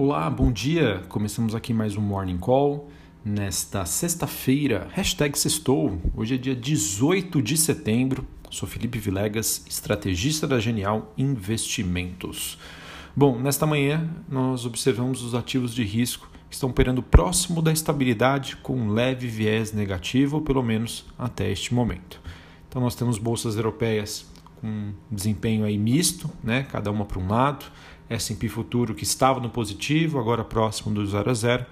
Olá, bom dia! Começamos aqui mais um Morning Call nesta sexta-feira, hashtag sextou. Hoje é dia 18 de setembro. Sou Felipe Vilegas, estrategista da Genial Investimentos. Bom, nesta manhã nós observamos os ativos de risco que estão operando próximo da estabilidade com um leve viés negativo, pelo menos até este momento. Então nós temos bolsas europeias com desempenho aí misto, né? cada uma para um lado. S&P futuro que estava no positivo, agora próximo do 0 a 0,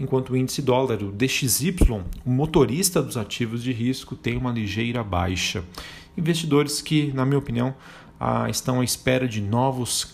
enquanto o índice dólar, o DXY, o motorista dos ativos de risco, tem uma ligeira baixa. Investidores que, na minha opinião, estão à espera de novos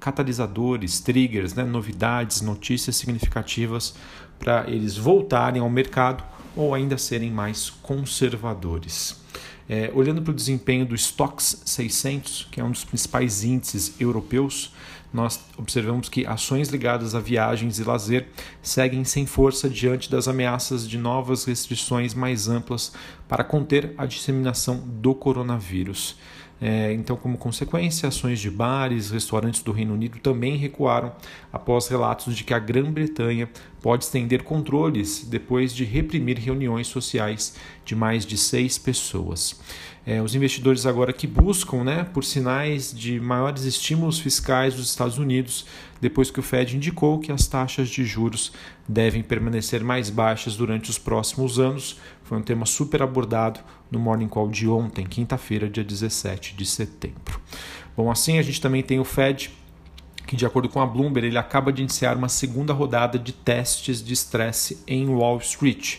catalisadores, triggers, né? novidades, notícias significativas para eles voltarem ao mercado ou ainda serem mais conservadores. É, olhando para o desempenho do Stoxx 600, que é um dos principais índices europeus, nós observamos que ações ligadas a viagens e lazer seguem sem força diante das ameaças de novas restrições mais amplas para conter a disseminação do coronavírus. É, então, como consequência, ações de bares, restaurantes do Reino Unido também recuaram após relatos de que a Grã-Bretanha pode estender controles depois de reprimir reuniões sociais de mais de seis pessoas. É, os investidores agora que buscam né, por sinais de maiores estímulos fiscais dos Estados Unidos, depois que o Fed indicou que as taxas de juros devem permanecer mais baixas durante os próximos anos. Foi um tema super abordado no Morning Call de ontem, quinta-feira, dia 17 de setembro. Bom, assim a gente também tem o Fed que, de acordo com a Bloomberg, ele acaba de iniciar uma segunda rodada de testes de estresse em Wall Street.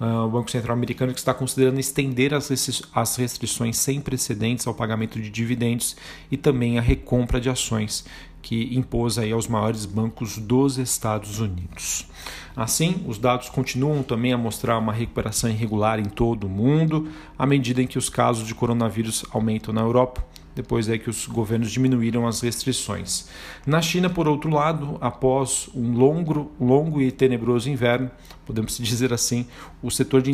Uh, o Banco Central americano que está considerando estender as, as restrições sem precedentes ao pagamento de dividendos e também a recompra de ações que impôs aí aos maiores bancos dos Estados Unidos. Assim, os dados continuam também a mostrar uma recuperação irregular em todo o mundo, à medida em que os casos de coronavírus aumentam na Europa depois é que os governos diminuíram as restrições. Na China, por outro lado, após um longo, longo e tenebroso inverno, podemos dizer assim, o setor de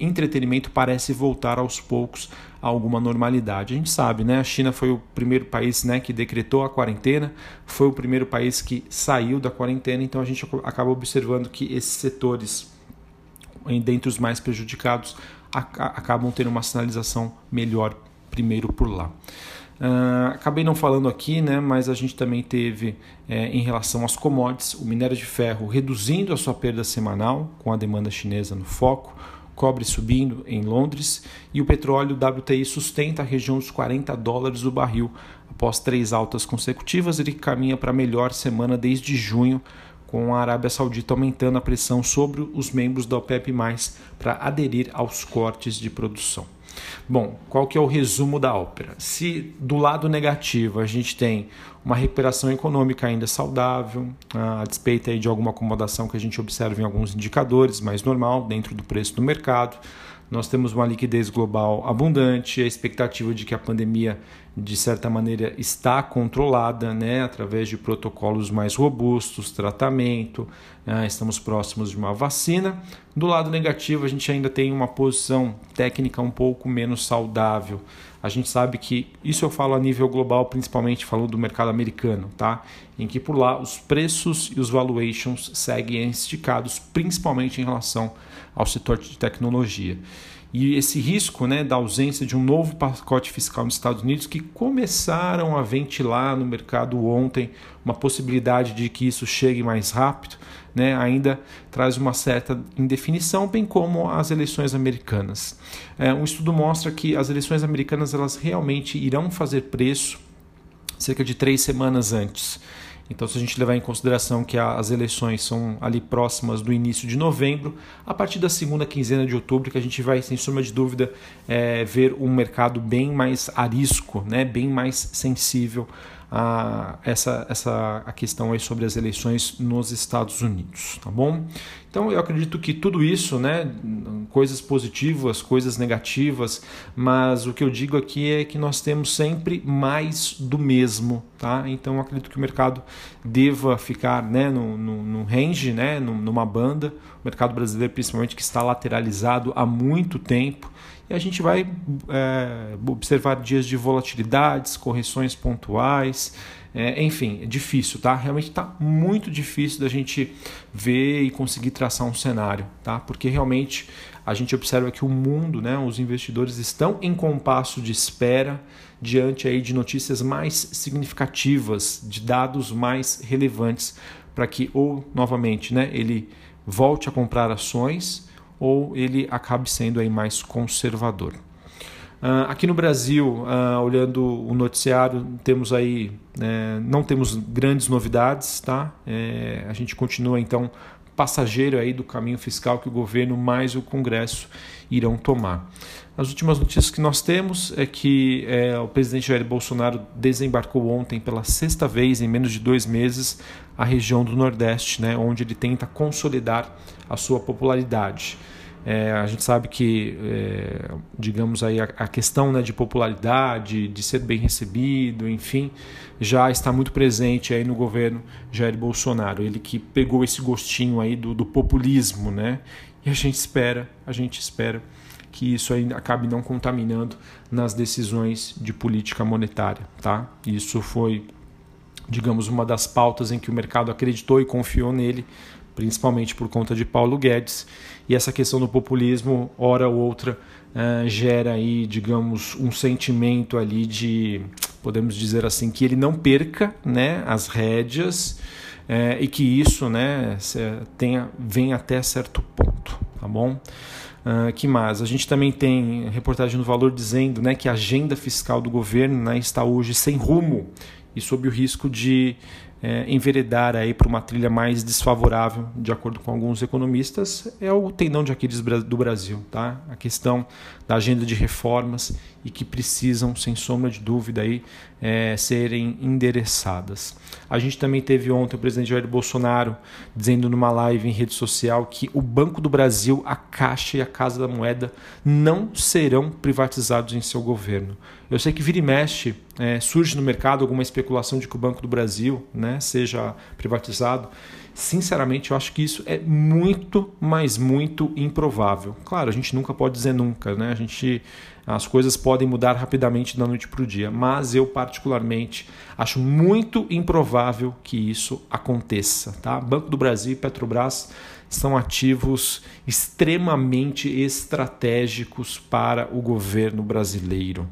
entretenimento parece voltar aos poucos a alguma normalidade. A gente sabe, né? A China foi o primeiro país né, que decretou a quarentena, foi o primeiro país que saiu da quarentena, então a gente acaba observando que esses setores, dentre os mais prejudicados, acabam tendo uma sinalização melhor primeiro por lá. Uh, acabei não falando aqui, né, mas a gente também teve, é, em relação às commodities, o minério de ferro reduzindo a sua perda semanal, com a demanda chinesa no foco, cobre subindo em Londres e o petróleo WTI sustenta a região dos 40 dólares o barril. Após três altas consecutivas, ele caminha para a melhor semana desde junho, com a Arábia Saudita aumentando a pressão sobre os membros da OPEP+, para aderir aos cortes de produção. Bom, qual que é o resumo da ópera? Se do lado negativo a gente tem uma recuperação econômica ainda saudável, a despeito de alguma acomodação que a gente observa em alguns indicadores, mais normal, dentro do preço do mercado, nós temos uma liquidez global abundante, a expectativa de que a pandemia, de certa maneira, está controlada né, através de protocolos mais robustos, tratamento, né, estamos próximos de uma vacina. Do lado negativo, a gente ainda tem uma posição técnica um pouco menos saudável. A gente sabe que isso eu falo a nível global, principalmente falando do mercado americano, tá? Em que por lá os preços e os valuations seguem esticados, principalmente em relação ao setor de tecnologia. E esse risco né, da ausência de um novo pacote fiscal nos Estados Unidos, que começaram a ventilar no mercado ontem uma possibilidade de que isso chegue mais rápido, né, ainda traz uma certa indefinição, bem como as eleições americanas. É, um estudo mostra que as eleições americanas elas realmente irão fazer preço cerca de três semanas antes. Então, se a gente levar em consideração que as eleições são ali próximas do início de novembro, a partir da segunda quinzena de outubro, que a gente vai, sem sombra de dúvida, é, ver um mercado bem mais arisco, né, bem mais sensível a essa, essa a questão aí sobre as eleições nos Estados Unidos, tá bom? Então eu acredito que tudo isso, né, coisas positivas, coisas negativas, mas o que eu digo aqui é que nós temos sempre mais do mesmo, tá? Então eu acredito que o mercado deva ficar, né, no, no, no range, né, numa banda, o mercado brasileiro principalmente que está lateralizado há muito tempo e a gente vai é, observar dias de volatilidades, correções pontuais, É, enfim, é difícil, tá? Realmente está muito difícil da gente ver e conseguir traçar um cenário, tá? Porque realmente a gente observa que o mundo, né, os investidores estão em compasso de espera diante aí de notícias mais significativas, de dados mais relevantes para que ou novamente, né, ele volte a comprar ações ou ele acabe sendo aí mais conservador. Uh, aqui no Brasil, uh, olhando o noticiário, temos aí, né, não temos grandes novidades, tá? É, a gente continua então passageiro aí do caminho fiscal que o governo mais o Congresso irão tomar. As últimas notícias que nós temos é que é, o presidente Jair Bolsonaro desembarcou ontem pela sexta vez em menos de dois meses a região do Nordeste, né, onde ele tenta consolidar a sua popularidade. É, a gente sabe que, é, digamos aí, a, a questão né, de popularidade, de ser bem recebido, enfim, já está muito presente aí no governo Jair Bolsonaro. Ele que pegou esse gostinho aí do, do populismo, né? E a gente espera, a gente espera que isso aí acabe não contaminando nas decisões de política monetária, tá? Isso foi, digamos, uma das pautas em que o mercado acreditou e confiou nele, principalmente por conta de Paulo Guedes. E essa questão do populismo, hora ou outra, uh, gera aí, digamos, um sentimento ali de, podemos dizer assim, que ele não perca, né, as rédeas uh, e que isso, né, tenha, venha até certo ponto, tá bom? Uh, que mais? A gente também tem reportagem no Valor dizendo né, que a agenda fiscal do governo né, está hoje sem rumo e sob o risco de é, enveredar aí para uma trilha mais desfavorável, de acordo com alguns economistas, é o tendão de Aquiles do Brasil, tá? A questão da agenda de reformas e que precisam, sem sombra de dúvida, aí, é, serem endereçadas. A gente também teve ontem o presidente Jair Bolsonaro dizendo numa live em rede social que o Banco do Brasil, a Caixa e a Casa da Moeda não serão privatizados em seu governo. Eu sei que vira e mexe, é, surge no mercado alguma especulação de que o Banco do Brasil né, seja privatizado. Sinceramente, eu acho que isso é muito, mas muito improvável. Claro, a gente nunca pode dizer nunca, né? A gente, as coisas podem mudar rapidamente da noite para o dia, mas eu particularmente acho muito improvável que isso aconteça, tá? Banco do Brasil e Petrobras são ativos extremamente estratégicos para o governo brasileiro.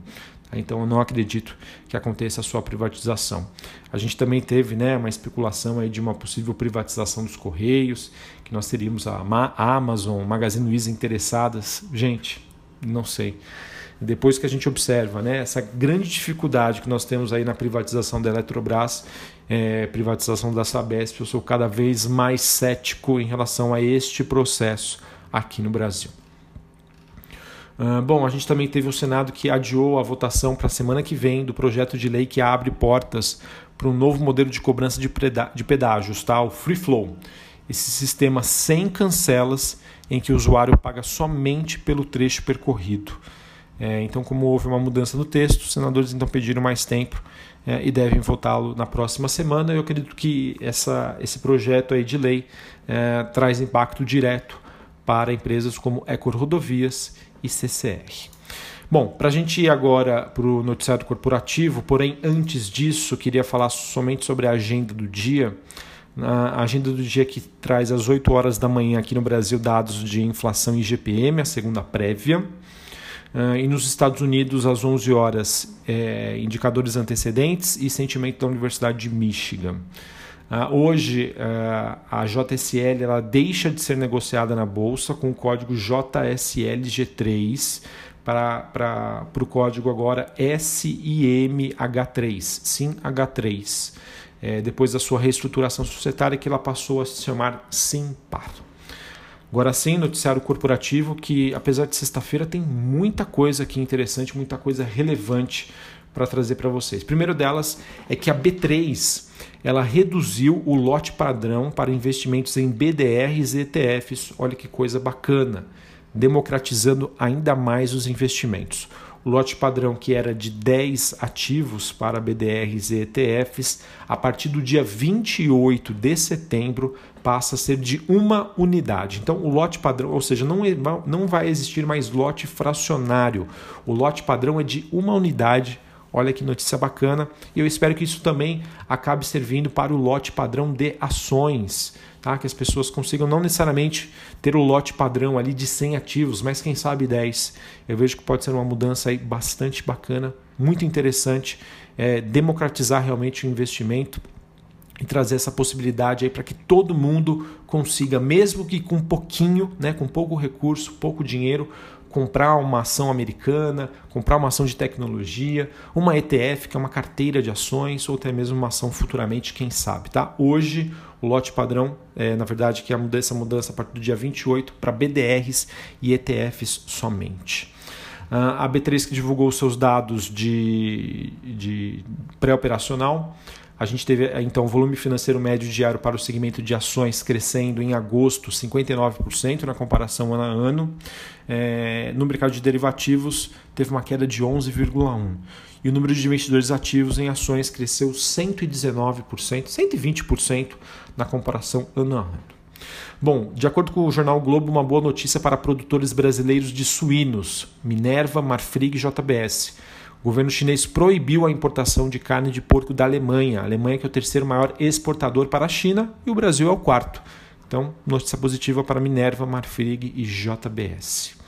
Então eu não acredito que aconteça a sua privatização. A gente também teve né, uma especulação aí de uma possível privatização dos Correios, que nós teríamos a Amazon, Magazine Luiza interessadas. Gente, não sei. Depois que a gente observa né, essa grande dificuldade que nós temos aí na privatização da Eletrobras, é, privatização da Sabesp, eu sou cada vez mais cético em relação a este processo aqui no Brasil. Uh, bom, a gente também teve o Senado que adiou a votação para a semana que vem do projeto de lei que abre portas para um novo modelo de cobrança de, de pedágios, tá? o Free Flow. Esse sistema sem cancelas, em que o usuário paga somente pelo trecho percorrido. É, então, como houve uma mudança no texto, os senadores então pediram mais tempo é, e devem votá-lo na próxima semana. Eu acredito que essa, esse projeto aí de lei é, traz impacto direto para empresas como Ecor Rodovias e CCR. Bom, para a gente ir agora para o noticiário corporativo, porém antes disso, queria falar somente sobre a agenda do dia. A agenda do dia que traz às 8 horas da manhã aqui no Brasil dados de inflação e IGPM, a segunda prévia. Uh, e nos Estados Unidos, às 11 horas, é, indicadores antecedentes e sentimento da Universidade de Michigan. Uh, hoje, uh, a JSL ela deixa de ser negociada na bolsa com o código JSLG3 para, o código agora SIMH3, SIMH3, é, depois da sua reestruturação societária que ela passou a se chamar SIMPAR. Agora sim, noticiário corporativo que, apesar de sexta-feira, tem muita coisa aqui interessante, muita coisa relevante para trazer para vocês. Primeiro delas é que a B3 ela reduziu o lote padrão para investimentos em BDRs e ETFs. Olha que coisa bacana, democratizando ainda mais os investimentos. O lote padrão, que era de 10 ativos para BDRs e ETFs, a partir do dia 28 de setembro passa a ser de uma unidade. Então, o lote padrão, ou seja, não, é, não vai existir mais lote fracionário. O lote padrão é de uma unidade Olha que notícia bacana. E eu espero que isso também acabe servindo para o lote padrão de ações. Tá? Que as pessoas consigam não necessariamente ter o lote padrão ali de 100 ativos, mas quem sabe 10. Eu vejo que pode ser uma mudança aí bastante bacana, muito interessante, é, democratizar realmente o investimento e trazer essa possibilidade aí para que todo mundo consiga, mesmo que com pouquinho, né, com pouco recurso, pouco dinheiro, comprar uma ação americana, comprar uma ação de tecnologia, uma ETF, que é uma carteira de ações, ou até mesmo uma ação futuramente, quem sabe, tá? Hoje, o lote padrão, é, na verdade, que é a mudança, a partir do dia 28 para BDRs e ETFs somente. Uh, a B3 que divulgou seus dados de, de pré-operacional, a gente teve então volume financeiro médio diário para o segmento de ações crescendo em agosto 59% na comparação ano a ano. É, no mercado de derivativos teve uma queda de 11,1%. E o número de investidores ativos em ações cresceu 119%, 120% na comparação ano a ano. Bom, de acordo com o jornal Globo, uma boa notícia para produtores brasileiros de suínos, Minerva, Marfrig e JBS o governo chinês proibiu a importação de carne de porco da Alemanha. A Alemanha que é o terceiro maior exportador para a China e o Brasil é o quarto. Então, notícia positiva para Minerva, Marfrig e JBS.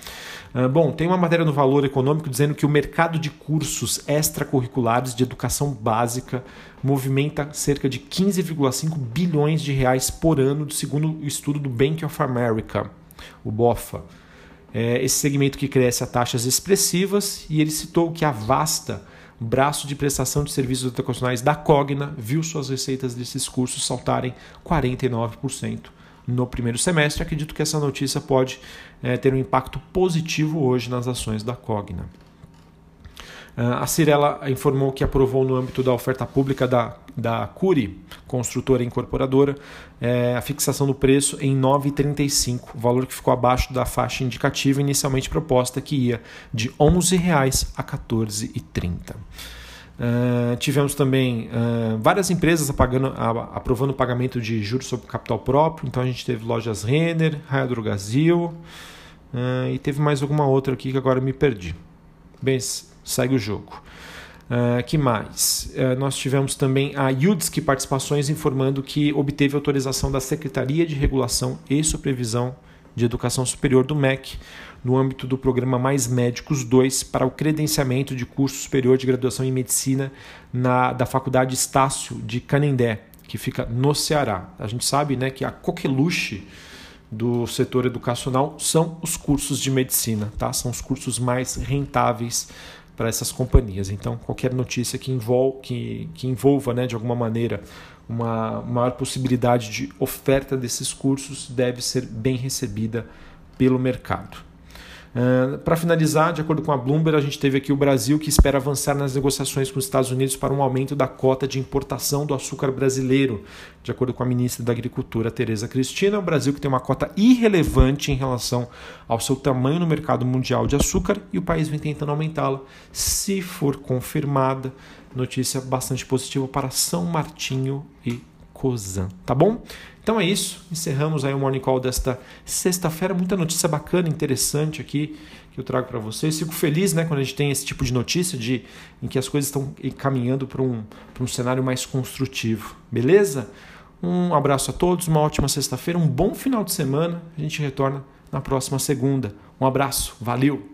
Uh, bom, tem uma matéria no Valor Econômico dizendo que o mercado de cursos extracurriculares de educação básica movimenta cerca de 15,5 bilhões de reais por ano, segundo o estudo do Bank of America, o BOFA é, esse segmento que cresce a taxas expressivas e ele citou que a Vasta, braço de prestação de serviços educacionais da Cogna, viu suas receitas desses cursos saltarem 49% no primeiro semestre. Acredito que essa notícia pode é, ter um impacto positivo hoje nas ações da Cogna. Ah, a Cirela informou que aprovou no âmbito da oferta pública da, da Curi, construtora e incorporadora, é, a fixação do preço em R$ 9,35, valor que ficou abaixo da faixa indicativa inicialmente proposta, que ia de R$ 11,00 a R$ 14,30. Uh, tivemos também uh, várias empresas apagando, a, aprovando pagamento de juros sobre capital próprio. Então a gente teve lojas Renner, Raia Brasil uh, e teve mais alguma outra aqui que agora me perdi. Bem, segue o jogo. Uh, que mais? Uh, nós tivemos também a UDSC Participações informando que obteve autorização da Secretaria de Regulação e Supervisão de Educação Superior do MEC no âmbito do programa Mais Médicos 2 para o credenciamento de curso superior de graduação em medicina na, da Faculdade Estácio de Canindé, que fica no Ceará. A gente sabe né, que a coqueluche do setor educacional são os cursos de medicina, tá? São os cursos mais rentáveis para essas companhias. Então, qualquer notícia que, envolva, que, que envolva né, de alguma maneira uma maior possibilidade de oferta desses cursos deve ser bem recebida pelo mercado. Uh, para finalizar, de acordo com a Bloomberg, a gente teve aqui o Brasil que espera avançar nas negociações com os Estados Unidos para um aumento da cota de importação do açúcar brasileiro. De acordo com a ministra da Agricultura, Tereza Cristina, o Brasil que tem uma cota irrelevante em relação ao seu tamanho no mercado mundial de açúcar e o país vem tentando aumentá-la. Se for confirmada, notícia bastante positiva para São Martinho e Cozan, tá bom? Então é isso, encerramos aí o Morning Call desta sexta-feira. Muita notícia bacana, interessante aqui que eu trago para vocês. Fico feliz né, quando a gente tem esse tipo de notícia de, em que as coisas estão caminhando para um, um cenário mais construtivo. Beleza? Um abraço a todos, uma ótima sexta-feira, um bom final de semana. A gente retorna na próxima segunda. Um abraço, valeu!